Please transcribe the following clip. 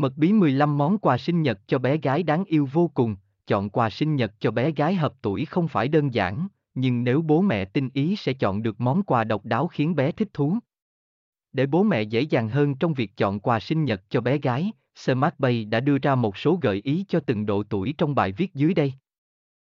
Mật bí 15 món quà sinh nhật cho bé gái đáng yêu vô cùng, chọn quà sinh nhật cho bé gái hợp tuổi không phải đơn giản, nhưng nếu bố mẹ tinh ý sẽ chọn được món quà độc đáo khiến bé thích thú. Để bố mẹ dễ dàng hơn trong việc chọn quà sinh nhật cho bé gái, Smart Bay đã đưa ra một số gợi ý cho từng độ tuổi trong bài viết dưới đây.